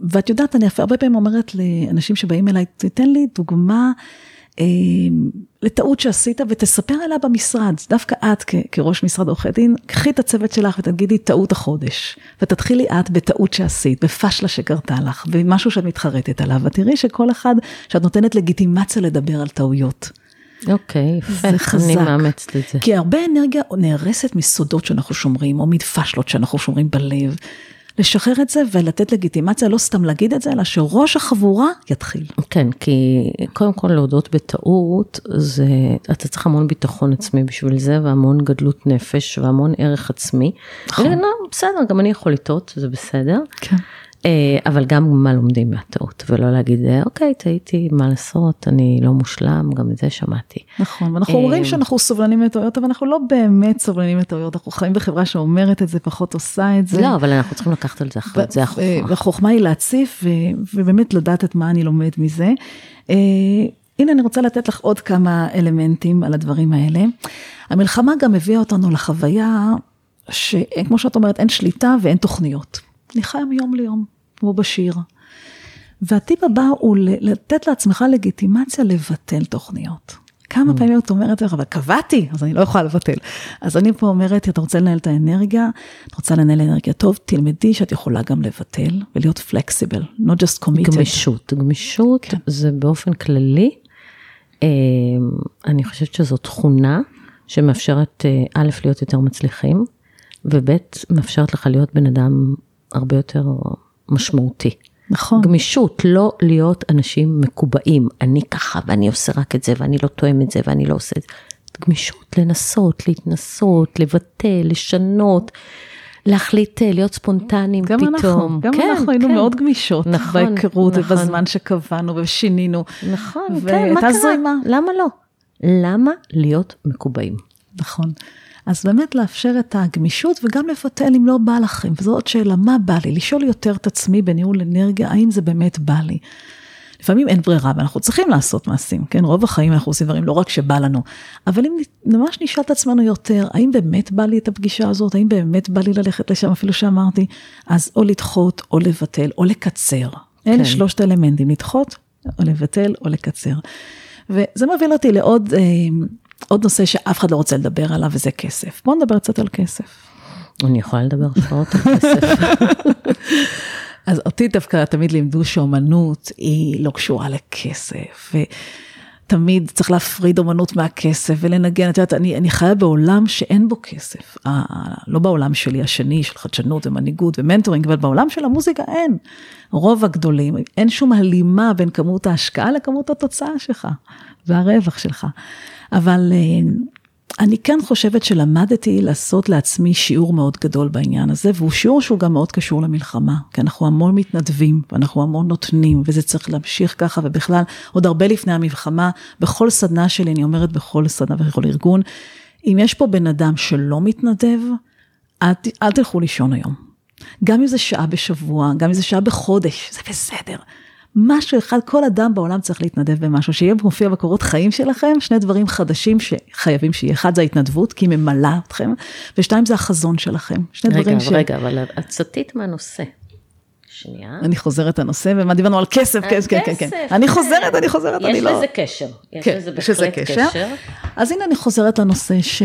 ואת יודעת, אני הרבה פעמים אומרת לאנשים שבאים אליי, תתן לי דוגמה אה, לטעות שעשית ותספר עליה במשרד. דווקא את כראש משרד עורכי דין, קחי את הצוות שלך ותגידי טעות החודש. ותתחילי את בטעות שעשית, בפשלה שקרתה לך, במשהו שאת מתחרטת עליו, ותראי שכל אחד, שאת נותנת לגיטימציה לדבר על טעויות. אוקיי, יפה, אני מאמצת את זה. כי הרבה אנרגיה נהרסת מסודות שאנחנו שומרים, או מפשלות שאנחנו שומרים בלב. לשחרר את זה ולתת לגיטימציה, לא סתם להגיד את זה, אלא שראש החבורה יתחיל. כן, כי קודם כל להודות בטעות, זה, אתה צריך המון ביטחון עצמי בשביל זה, והמון גדלות נפש, והמון ערך עצמי. נכון. לא, בסדר, גם אני יכול לטעות, זה בסדר. כן. אה, אבל גם מה לומדים מהטעות, ולא להגיד, אה, אוקיי, טעיתי, מה לעשות, אני לא מושלם, גם את זה שמעתי. נכון, ואנחנו אומרים אה, שאנחנו סובלנים מטעויות, אבל אנחנו לא באמת סובלנים מטעויות, אנחנו חיים בחברה שאומרת את זה, פחות עושה את זה. לא, אבל אנחנו צריכים לקחת על זה אחריות, זה החוכמה. והחוכמה היא להציף, ובאמת לדעת את מה אני לומד מזה. הנה, אני רוצה לתת לך עוד כמה אלמנטים על הדברים האלה. המלחמה גם הביאה אותנו לחוויה שכמו שאת אומרת, אין שליטה ואין תוכניות. אני חיה מיום ליום, כמו בשיר. והטיפ הבא הוא לתת לעצמך לגיטימציה לבטל תוכניות. כמה mm. פעמים את אומרת לך, אבל קבעתי, אז אני לא יכולה לבטל. אז אני פה אומרת, אתה רוצה לנהל את האנרגיה, את רוצה לנהל אנרגיה טוב, תלמדי שאת יכולה גם לבטל ולהיות פלקסיבל, not just committed. גמישות, גמישות כן. זה באופן כללי, אה, אני חושבת שזו תכונה שמאפשרת אה, א', להיות יותר מצליחים, וב', מאפשרת לך להיות בן אדם הרבה יותר משמעותי. נכון. גמישות, לא להיות אנשים מקובעים. אני ככה ואני עושה רק את זה ואני לא תואם את זה ואני לא עושה את זה. גמישות, לנסות, להתנסות, לבטל, לשנות. להחליט אה, להיות ספונטניים גם פתאום. אנחנו, גם כן, אנחנו היינו כן. מאוד גמישות נכון, בהיכרות נכון. ובזמן שקבענו ושינינו. נכון, כן, מה קרה? זרימה. למה לא? למה להיות מקובעים? נכון. אז באמת לאפשר את הגמישות וגם לבטל אם לא בא לכם. וזו עוד שאלה, מה בא לי? לשאול יותר את עצמי בניהול אנרגיה, האם זה באמת בא לי? לפעמים אין ברירה ואנחנו צריכים לעשות מעשים, כן? רוב החיים אנחנו עושים דברים לא רק שבא לנו, אבל אם ממש נשאל את עצמנו יותר, האם באמת בא לי את הפגישה הזאת? האם באמת בא לי ללכת לשם אפילו שאמרתי? אז או לדחות או לבטל או לקצר. כן. אלה שלושת האלמנטים, לדחות או לבטל או לקצר. וזה מוביל אותי לעוד אה, עוד נושא שאף אחד לא רוצה לדבר עליו, וזה כסף. בואו נדבר קצת על כסף. אני יכולה לדבר שעות על כסף. אז אותי דווקא תמיד לימדו שאומנות היא לא קשורה לכסף. ותמיד צריך להפריד אומנות מהכסף ולנגן, את יודעת, אני, אני חיה בעולם שאין בו כסף. ה, לא בעולם שלי השני, של חדשנות ומנהיגות ו mentoring, אבל בעולם של המוזיקה אין. רוב הגדולים, אין שום הלימה בין כמות ההשקעה לכמות התוצאה שלך והרווח שלך. אבל אה, אני כן חושבת שלמדתי לעשות לעצמי שיעור מאוד גדול בעניין הזה, והוא שיעור שהוא גם מאוד קשור למלחמה, כי אנחנו המון מתנדבים, ואנחנו המון נותנים, וזה צריך להמשיך ככה, ובכלל, עוד הרבה לפני המלחמה, בכל סדנה שלי, אני אומרת בכל סדנה ובכל ארגון, אם יש פה בן אדם שלא מתנדב, אל, אל תלכו לישון היום. גם אם זה שעה בשבוע, גם אם זה שעה בחודש, זה בסדר. משהו אחד, כל אדם בעולם צריך להתנדב במשהו, שיהיה מופיע בקורות חיים שלכם, שני דברים חדשים שחייבים שיהיה. אחד זה ההתנדבות, כי היא ממלאה אתכם, ושתיים זה החזון שלכם. שני רגע, דברים ש... רגע, אבל את סטית מהנושא. שנייה. אני חוזרת לנושא, ומה דיברנו על כסף, כן, כן, כן, כן. אני חוזרת, אני חוזרת, אני לא... יש לזה קשר. יש כן, לזה לזה בהחלט. קשר. אז הנה אני חוזרת לנושא ש...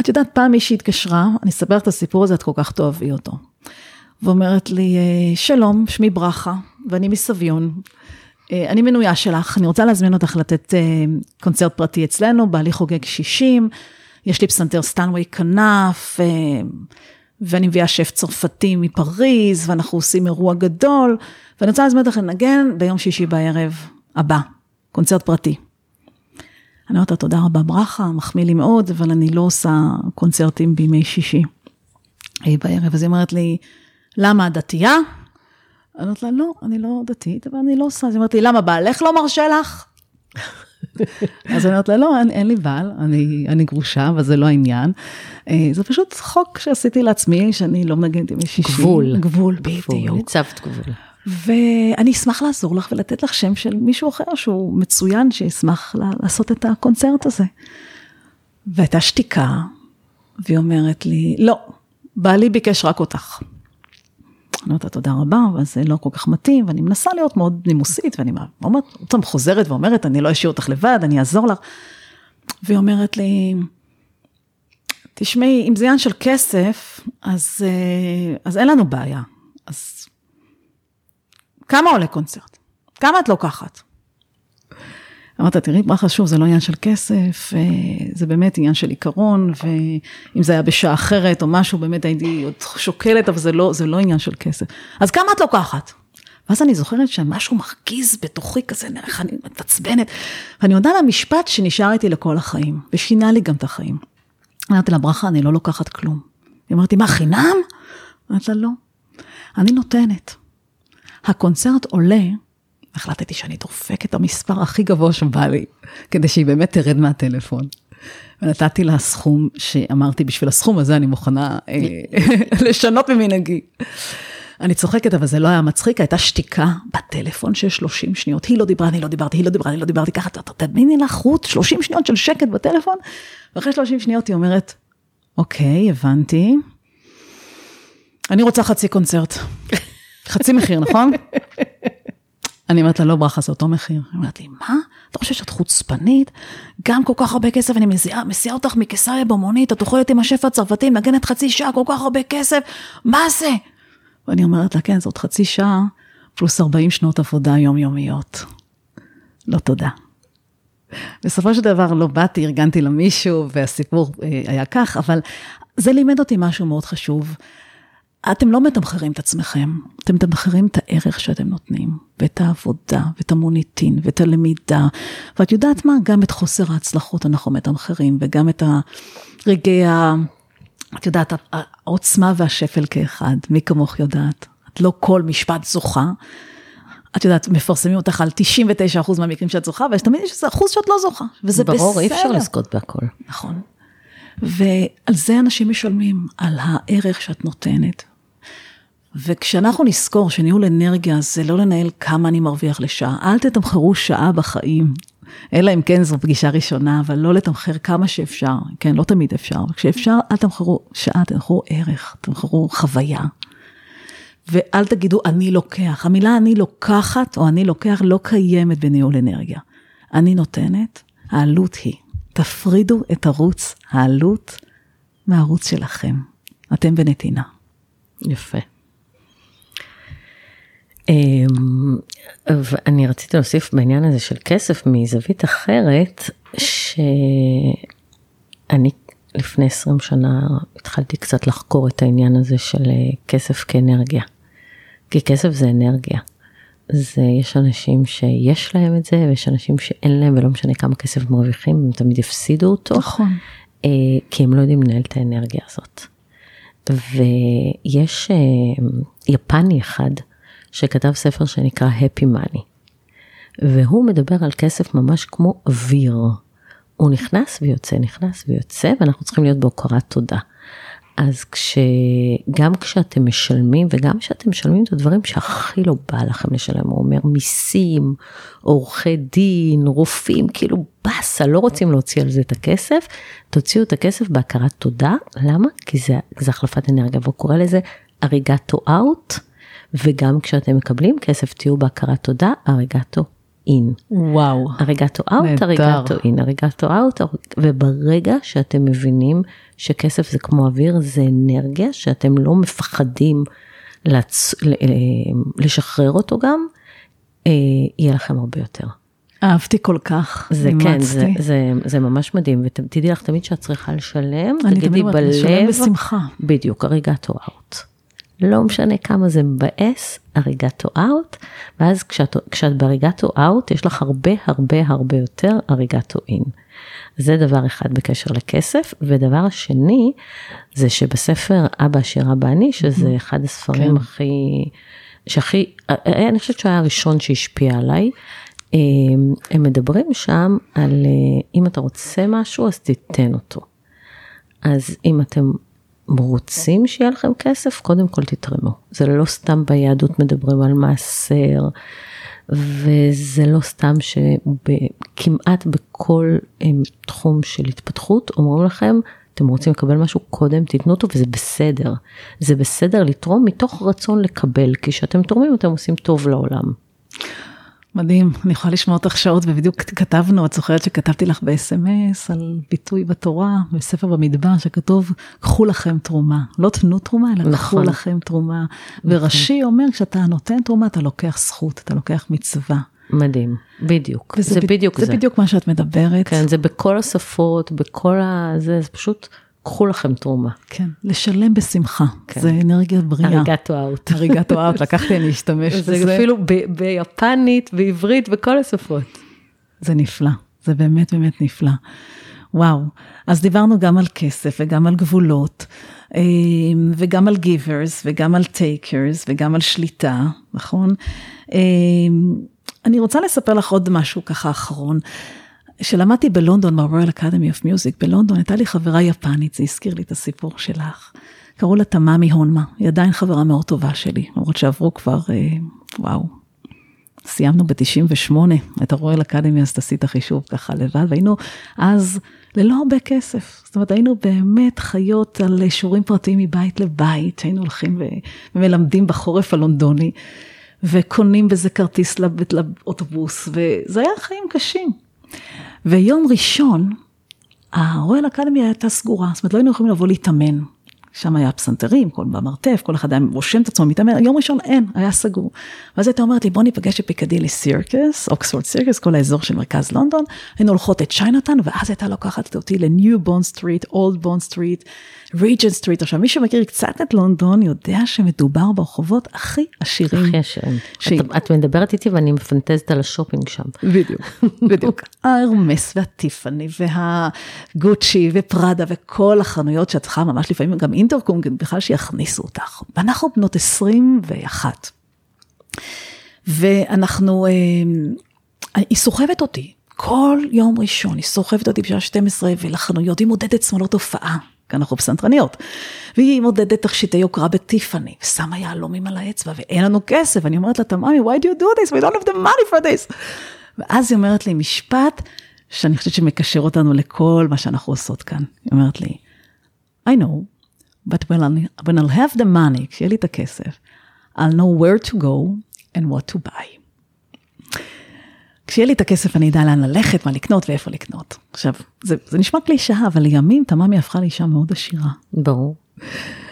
את יודעת, פעם מישהי התקשרה, אני אספר את הסיפור הזה, את כל כך תאהבי אותו. ואומרת לי, אה, שלום, שמי ברכה, ואני מסביון. אה, אני מנויה שלך, אני רוצה להזמין אותך לתת אה, קונצרט פרטי אצלנו, בעלי חוגג 60, יש לי פסנתר סטנווי כנף, ואני מביאה שף צרפתי מפריז, ואנחנו עושים אירוע גדול, ואני רוצה להזמין אותך לנגן ביום שישי בערב הבא, קונצרט פרטי. אני אומרת לה, תודה רבה ברכה, מחמיא לי מאוד, אבל אני לא עושה קונצרטים בימי שישי בערב. אז היא אומרת לי, למה את דתייה? אני אומרת לה, לא, אני לא דתית, אבל אני לא עושה. אז היא אומרת לי, למה בעלך לא מרשה לך? אז אני אומרת לה, לא, אין, אין לי בעל, אני, אני גרושה, אבל זה לא העניין. אה, זה פשוט חוק שעשיתי לעצמי, שאני לא מנגנת עם שישי. גבול. גבול, בדיוק. הצבת גבול. ואני אשמח לעזור לך ולתת לך שם של מישהו אחר שהוא מצוין, שישמח לעשות את הקונצרט הזה. והייתה שתיקה, והיא אומרת לי, לא, בעלי ביקש רק אותך. אני אומרת לה, תודה רבה, אבל זה לא כל כך מתאים, ואני מנסה להיות מאוד נימוסית, ואני אומרת, פעם חוזרת ואומרת, אני לא אשאיר אותך לבד, אני אעזור לך. והיא אומרת לי, תשמעי, אם זה עניין של כסף, אז, אה, אז אין לנו בעיה. אז כמה עולה קונצרט? כמה את לוקחת? אמרת, תראי, ברכה, שוב, זה לא עניין של כסף, אה, זה באמת עניין של עיקרון, ואם זה היה בשעה אחרת או משהו, באמת הייתי עוד שוקלת, אבל זה לא, זה לא עניין של כסף. אז כמה את לוקחת? ואז אני זוכרת שמשהו מרגיז בתוכי כזה, איך אני מתעצבנת, ואני מודה למשפט שנשאר איתי לכל החיים, ושינה לי גם את החיים. אמרתי לה, ברכה, אני לא לוקחת כלום. היא אמרתי, מה, חינם? אמרתי לה, לא. אני נותנת. הקונצרט עולה, החלטתי שאני דופקת את המספר הכי גבוה שבא לי, כדי שהיא באמת תרד מהטלפון. ונתתי לה סכום שאמרתי, בשביל הסכום הזה אני מוכנה אה, לשנות ממנהגי. אני צוחקת, אבל זה לא היה מצחיק, הייתה שתיקה בטלפון של 30 שניות. היא לא דיברה, אני לא דיברתי, היא לא דיברה, אני לא דיברתי, ככה, תדמיני לך חוט, 30 שניות של שקט בטלפון, ואחרי 30 שניות היא אומרת, אוקיי, הבנתי. אני רוצה חצי קונצרט. חצי מחיר, נכון? אני אומרת לה, לא ברכה, זה אותו מחיר. היא אומרת לי, מה? אתה חושב שאת חוצפנית? גם כל כך הרבה כסף, אני מסיעה, מסיעה אותך מקיסריה במונית, את אוכלת עם השף הצרפתי, מנגנת חצי שעה, כל כך הרבה כסף, מה זה? ואני אומרת לה, כן, זאת חצי שעה, פלוס 40 שנות עבודה יומיומיות. לא תודה. בסופו של דבר לא באתי, ארגנתי למישהו, והסיפור אה, היה כך, אבל זה לימד אותי משהו מאוד חשוב. אתם לא מתמחרים את עצמכם, אתם מתמחרים את הערך שאתם נותנים, ואת העבודה, ואת המוניטין, ואת הלמידה. ואת יודעת מה? גם את חוסר ההצלחות אנחנו מתמחרים, וגם את הרגעי ה... את יודעת, העוצמה והשפל כאחד, מי כמוך יודעת. את לא כל משפט זוכה. את יודעת, מפרסמים אותך על 99% מהמקרים שאת זוכה, אבל תמיד יש איזה אחוז שאת לא זוכה, וזה ברור, בסדר. ברור, אי אפשר לזכות בהכל. נכון. ועל זה אנשים משלמים, על הערך שאת נותנת. וכשאנחנו נזכור שניהול אנרגיה זה לא לנהל כמה אני מרוויח לשעה, אל תתמחרו שעה בחיים. אלא אם כן זו פגישה ראשונה, אבל לא לתמחר כמה שאפשר, כן, לא תמיד אפשר, אבל כשאפשר, אל תמחרו שעה, תמחרו ערך, תמחרו חוויה. ואל תגידו, אני לוקח. המילה אני לוקחת או אני לוקח לא קיימת בניהול אנרגיה. אני נותנת, העלות היא. תפרידו את ערוץ העלות מהערוץ שלכם. אתם בנתינה. יפה. אמ, ואני רציתי להוסיף בעניין הזה של כסף מזווית אחרת, שאני לפני 20 שנה התחלתי קצת לחקור את העניין הזה של אה, כסף כאנרגיה. כי כסף זה אנרגיה. זה, יש אנשים שיש להם את זה, ויש אנשים שאין להם, ולא משנה כמה כסף מרוויחים, הם תמיד יפסידו אותו. נכון. אה, כי הם לא יודעים לנהל את האנרגיה הזאת. ויש אה, יפני אחד שכתב ספר שנקרא Happy Money, והוא מדבר על כסף ממש כמו אוויר. הוא נכנס ויוצא, נכנס ויוצא, ואנחנו צריכים להיות בהוקרת תודה. אז כשגם כשאתם משלמים וגם כשאתם משלמים את הדברים שהכי לא בא לכם לשלם, הוא אומר מיסים, עורכי דין, רופאים, כאילו באסה, לא רוצים להוציא על זה את הכסף, תוציאו את הכסף בהכרת תודה, למה? כי זה, זה החלפת אנרגיה, והוא קורא לזה אריגטו אאוט, וגם כשאתם מקבלים כסף תהיו בהכרת תודה, אריגטו אין. וואו. אריגטו אאוט, אריגטו אין, אריגטו אאוט, וברגע שאתם מבינים שכסף זה כמו אוויר, זה אנרגיה שאתם לא מפחדים לצ... לשחרר אותו גם, אה, יהיה לכם הרבה יותר. אהבתי כל כך, זה כן, זה, זה, זה ממש מדהים, ותדעי לך תמיד שאת צריכה לשלם, אני תגידי תמיד בלב, לשלם בשמחה. בדיוק, אריגטו אאוט. לא משנה כמה זה מבאס, אריגטו אאוט, ואז כשאת, כשאת באריגטו אאוט, יש לך הרבה הרבה הרבה יותר אריגטו אין. זה דבר אחד בקשר לכסף, ודבר השני, זה שבספר אבא עשיר אבא אני, שזה אחד הספרים כן. הכי, שהכי, אני חושבת שהוא היה הראשון שהשפיע עליי. הם הם מדברים שם על אה, אם אתה רוצה משהו אז תיתן אותו. אז אם אתם רוצים שיהיה לכם כסף, קודם כל תתרמו. זה לא סתם ביהדות מדברים על מעשר, וזה לא סתם שכמעט בכל הם, תחום של התפתחות אומרים לכם, אתם רוצים לקבל משהו קודם, תיתנו אותו וזה בסדר. זה בסדר לתרום מתוך רצון לקבל, כי כשאתם תורמים אתם עושים טוב לעולם. מדהים, אני יכולה לשמוע אותך שעות, ובדיוק כתבנו, את זוכרת שכתבתי לך ב-SMS על ביטוי בתורה, בספר במדבר, שכתוב, קחו לכם תרומה. לא תנו תרומה, אלא נכון. קחו לכם תרומה. ורש"י אומר, כשאתה נותן תרומה, אתה לוקח זכות, אתה לוקח מצווה. מדהים, בדיוק. זה ב- בדיוק זה. זה. בדיוק מה שאת מדברת. כן, זה בכל השפות, בכל ה... זה, זה פשוט, קחו לכם תרומה. כן, לשלם בשמחה. כן. זה אנרגיה בריאה. אריגטו אאוט. הריגת אוהב, לקחתי אני להשתמש זה בזה. אפילו ב- ביפנית, בעברית, בכל השפות. זה נפלא, זה באמת באמת נפלא. וואו, אז דיברנו גם על כסף וגם על גבולות, אה, וגם על givers וגם על takers וגם על שליטה, נכון? אה, אני רוצה לספר לך עוד משהו ככה אחרון. כשלמדתי בלונדון, ב-Royal Academy of Music בלונדון, הייתה לי חברה יפנית, זה הזכיר לי את הסיפור שלך. קראו לה תממי הונמה, היא עדיין חברה מאוד טובה שלי, למרות שעברו כבר, אה, וואו, סיימנו ב-98 את הרואל אקדמי, אז תעשי את החישוב ככה לבד, והיינו אז ללא הרבה כסף. זאת אומרת, היינו באמת חיות על שיעורים פרטיים מבית לבית, היינו הולכים ומלמדים בחורף הלונדוני, וקונים בזה כרטיס לאוטובוס, וזה היה חיים קשים. ויום ראשון, ה Royal Academy הייתה סגורה, זאת אומרת, לא היינו יכולים לבוא להתאמן. שם היה פסנתרים, כל במרתף, כל אחד היה רושם את עצמו, מתאמן, יום ראשון אין, היה סגור. ואז הייתה אומרת לי, בוא ניפגש ב Piccadilly Circus, Oxford Circus, כל האזור של מרכז לונדון, היינו הולכות את Chinatown, ואז הייתה לוקחת אותי ל New Bond Street, Old Bond Street, Regent Street. עכשיו, מי שמכיר קצת את לונדון, יודע שמדובר ברחובות הכי עשירים. הכי עשירים. שהיא- את- את מדברת איתי ואני מפנטזת על השופינג שם. בדיוק, בדיוק. ההרמס והטיפאני והגוצ'י ופראדה וכל החנויות שאת צריכה ממש לפעמים גם אינטרקום בכלל שיכניסו אותך. ואנחנו בנות 21. ואנחנו, אה, היא סוחבת אותי. כל יום ראשון היא סוחבת אותי בשעה 12 ולחנויות, היא מודדת שמאלות הופעה, כי אנחנו פסנתרניות. והיא מודדת תכשיטי יוקרה בטיפאני, ושמה יהלומים על האצבע, ואין לנו כסף. אני אומרת לה, תממי, why do you do this? We don't have the money for this. ואז היא אומרת לי משפט שאני חושבת שמקשר אותנו לכל מה שאנחנו עושות כאן. היא אומרת לי, I know, but when I'll, when I'll have the money, כשיהיה לי את הכסף, I'll know where to go and what to buy. כשיהיה לי את הכסף אני אדע לאן ללכת, מה לקנות ואיפה לקנות. עכשיו, זה, זה נשמע קלישאה, אבל לימים תממי הפכה לאישה מאוד עשירה. ברור.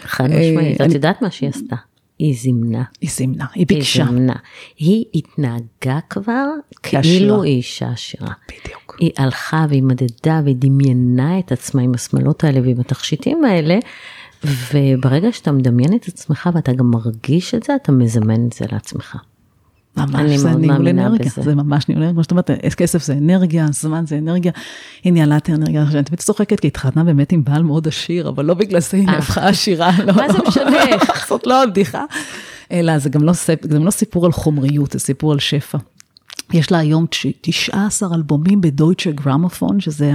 חד אה, משמעית. את אני- יודעת מה שהיא עשתה? היא זימנה. היא זימנה, היא ביקשה. היא זימנה. היא התנהגה כבר. כאילו היא אישה עשירה. בדיוק. היא הלכה והיא מדדה והיא דמיינה את עצמה עם השמלות האלה ועם התכשיטים האלה, וברגע שאתה מדמיין את עצמך ואתה גם מרגיש את זה, אתה מזמן את זה לעצמך. ממש, זה ניהול אנרגיה, בזה. זה ממש ניהול אנרגיה, כמו שאת אומרת, כסף זה אנרגיה, זמן זה אנרגיה, היא ניהלה את האנרגיה, אני תמיד צוחקת כי התחתנה באמת עם בעל מאוד עשיר, אבל לא בגלל זה היא אה. הפכה עשירה, לא, מה זה משנה? זאת לא הבדיחה, אלא זה גם לא, זה גם לא סיפור על חומריות, זה סיפור על שפע. יש לה היום 19 אלבומים בדויטשה גרמופון, שזה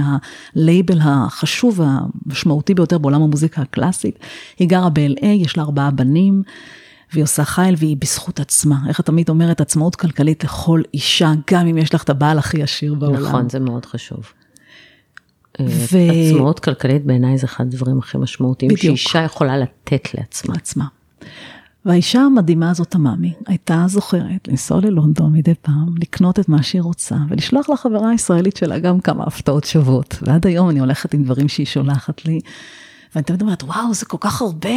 הלייבל החשוב והמשמעותי ביותר בעולם המוזיקה הקלאסית. היא גרה ב-LA, יש לה ארבעה בנים, והיא עושה חייל והיא בזכות עצמה. איך את תמיד אומרת, עצמאות כלכלית לכל אישה, גם אם יש לך את הבעל הכי עשיר בעולם. נכון, זה מאוד חשוב. ו... עצמאות כלכלית בעיניי זה אחד הדברים הכי משמעותיים, בדיוק. שאישה יכולה לתת לעצמה. לעצמה. והאישה המדהימה הזאת, המאמי, הייתה זוכרת לנסוע ללונדון מדי פעם, לקנות את מה שהיא רוצה, ולשלוח לחברה הישראלית שלה גם כמה הפתעות שוות. ועד היום אני הולכת עם דברים שהיא שולחת לי, ואני תמיד אומרת, וואו, זה כל כך הרבה,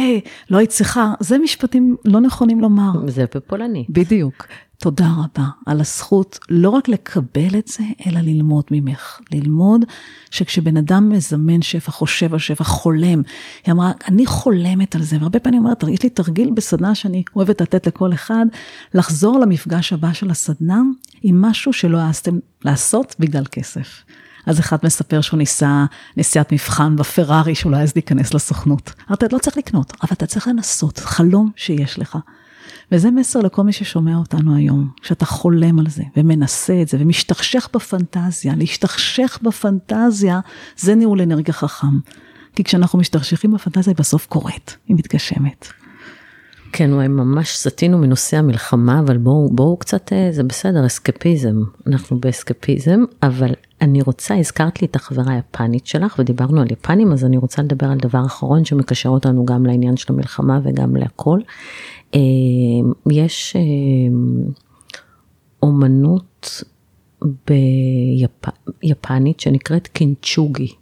לא היית צריכה, זה משפטים לא נכונים לומר. זה בפולני. בדיוק. תודה רבה על הזכות לא רק לקבל את זה, אלא ללמוד ממך. ללמוד שכשבן אדם מזמן שפע, חושב על שפע, חולם, היא אמרה, אני חולמת על זה, והרבה פעמים אומרת, יש לי תרגיל בסדנה שאני אוהבת לתת לכל אחד, לחזור למפגש הבא של הסדנה עם משהו שלא העזתם לעשות בגלל כסף. אז אחד מספר שהוא ניסה נסיעת מבחן בפרארי, שהוא לא העז להיכנס לסוכנות. אמרתי, אתה לא צריך לקנות, אבל אתה צריך לנסות, חלום שיש לך. וזה מסר לכל מי ששומע אותנו היום, שאתה חולם על זה ומנסה את זה ומשתכשך בפנטזיה, להשתכשך בפנטזיה זה ניהול אנרגיה חכם. כי כשאנחנו משתכשכים בפנטזיה היא בסוף קורית, היא מתגשמת. כן, וואי, ממש סטינו מנושא המלחמה, אבל בואו בוא קצת, אה, זה בסדר, אסקפיזם, אנחנו באסקפיזם, אבל אני רוצה, הזכרת לי את החברה היפנית שלך, ודיברנו על יפנים, אז אני רוצה לדבר על דבר אחרון שמקשר אותנו גם לעניין של המלחמה וגם להכל. אה, יש אה, אומנות ביפנית שנקראת קינצ'וגי.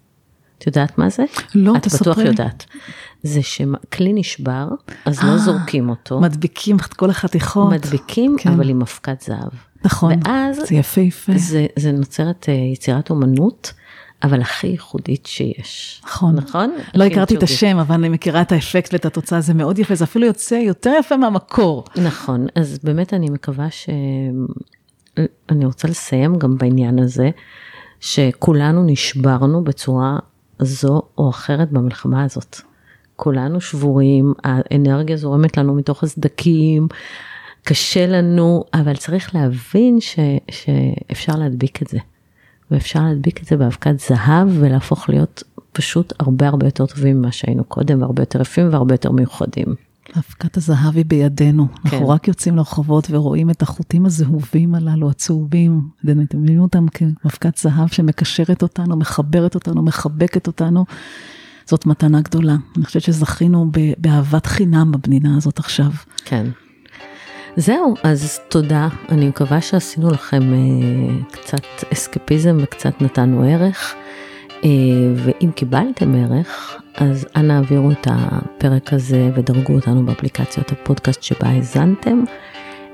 את יודעת מה זה? לא, תספרי. את בטוח יודעת. זה שכלי נשבר, אז לא אה, זורקים אותו. מדביקים את כל החתיכות. מדביקים, כן. אבל עם אבקת זהב. נכון, ואז זה יפהפה. זה, זה נוצרת יצירת אומנות. אבל הכי ייחודית שיש. נכון. נכון? לא הכרתי את השם, אבל אני מכירה את האפקט ואת התוצאה, זה מאוד יפה, זה אפילו יוצא יותר יפה מהמקור. נכון, אז באמת אני מקווה ש... אני רוצה לסיים גם בעניין הזה, שכולנו נשברנו בצורה זו או אחרת במלחמה הזאת. כולנו שבורים, האנרגיה זורמת לנו מתוך הסדקים, קשה לנו, אבל צריך להבין ש... שאפשר להדביק את זה. ואפשר להדביק את זה באבקת זהב ולהפוך להיות פשוט הרבה הרבה יותר טובים ממה שהיינו קודם, והרבה יותר יפים והרבה יותר מיוחדים. אבקת הזהב היא בידינו, כן. אנחנו רק יוצאים לרחובות ורואים את החוטים הזהובים הללו, הצהובים, ומבינים אותם כאבקת זהב שמקשרת אותנו, מחברת אותנו, מחבקת אותנו. זאת מתנה גדולה. אני חושבת שזכינו באהבת חינם במדינה הזאת עכשיו. כן. זהו, אז תודה. אני מקווה שעשינו לכם אה, קצת אסקפיזם וקצת נתנו ערך. אה, ואם קיבלתם ערך, אז אנא העבירו את הפרק הזה ודרגו אותנו באפליקציות הפודקאסט שבה האזנתם.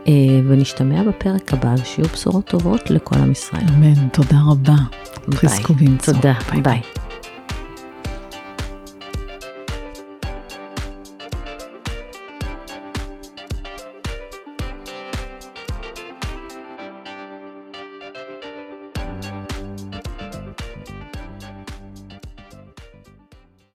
אה, ונשתמע בפרק הבא, ושיהיו בשורות טובות לכל עם ישראל. אמן, תודה רבה. ביי. תודה, ביי. ביי.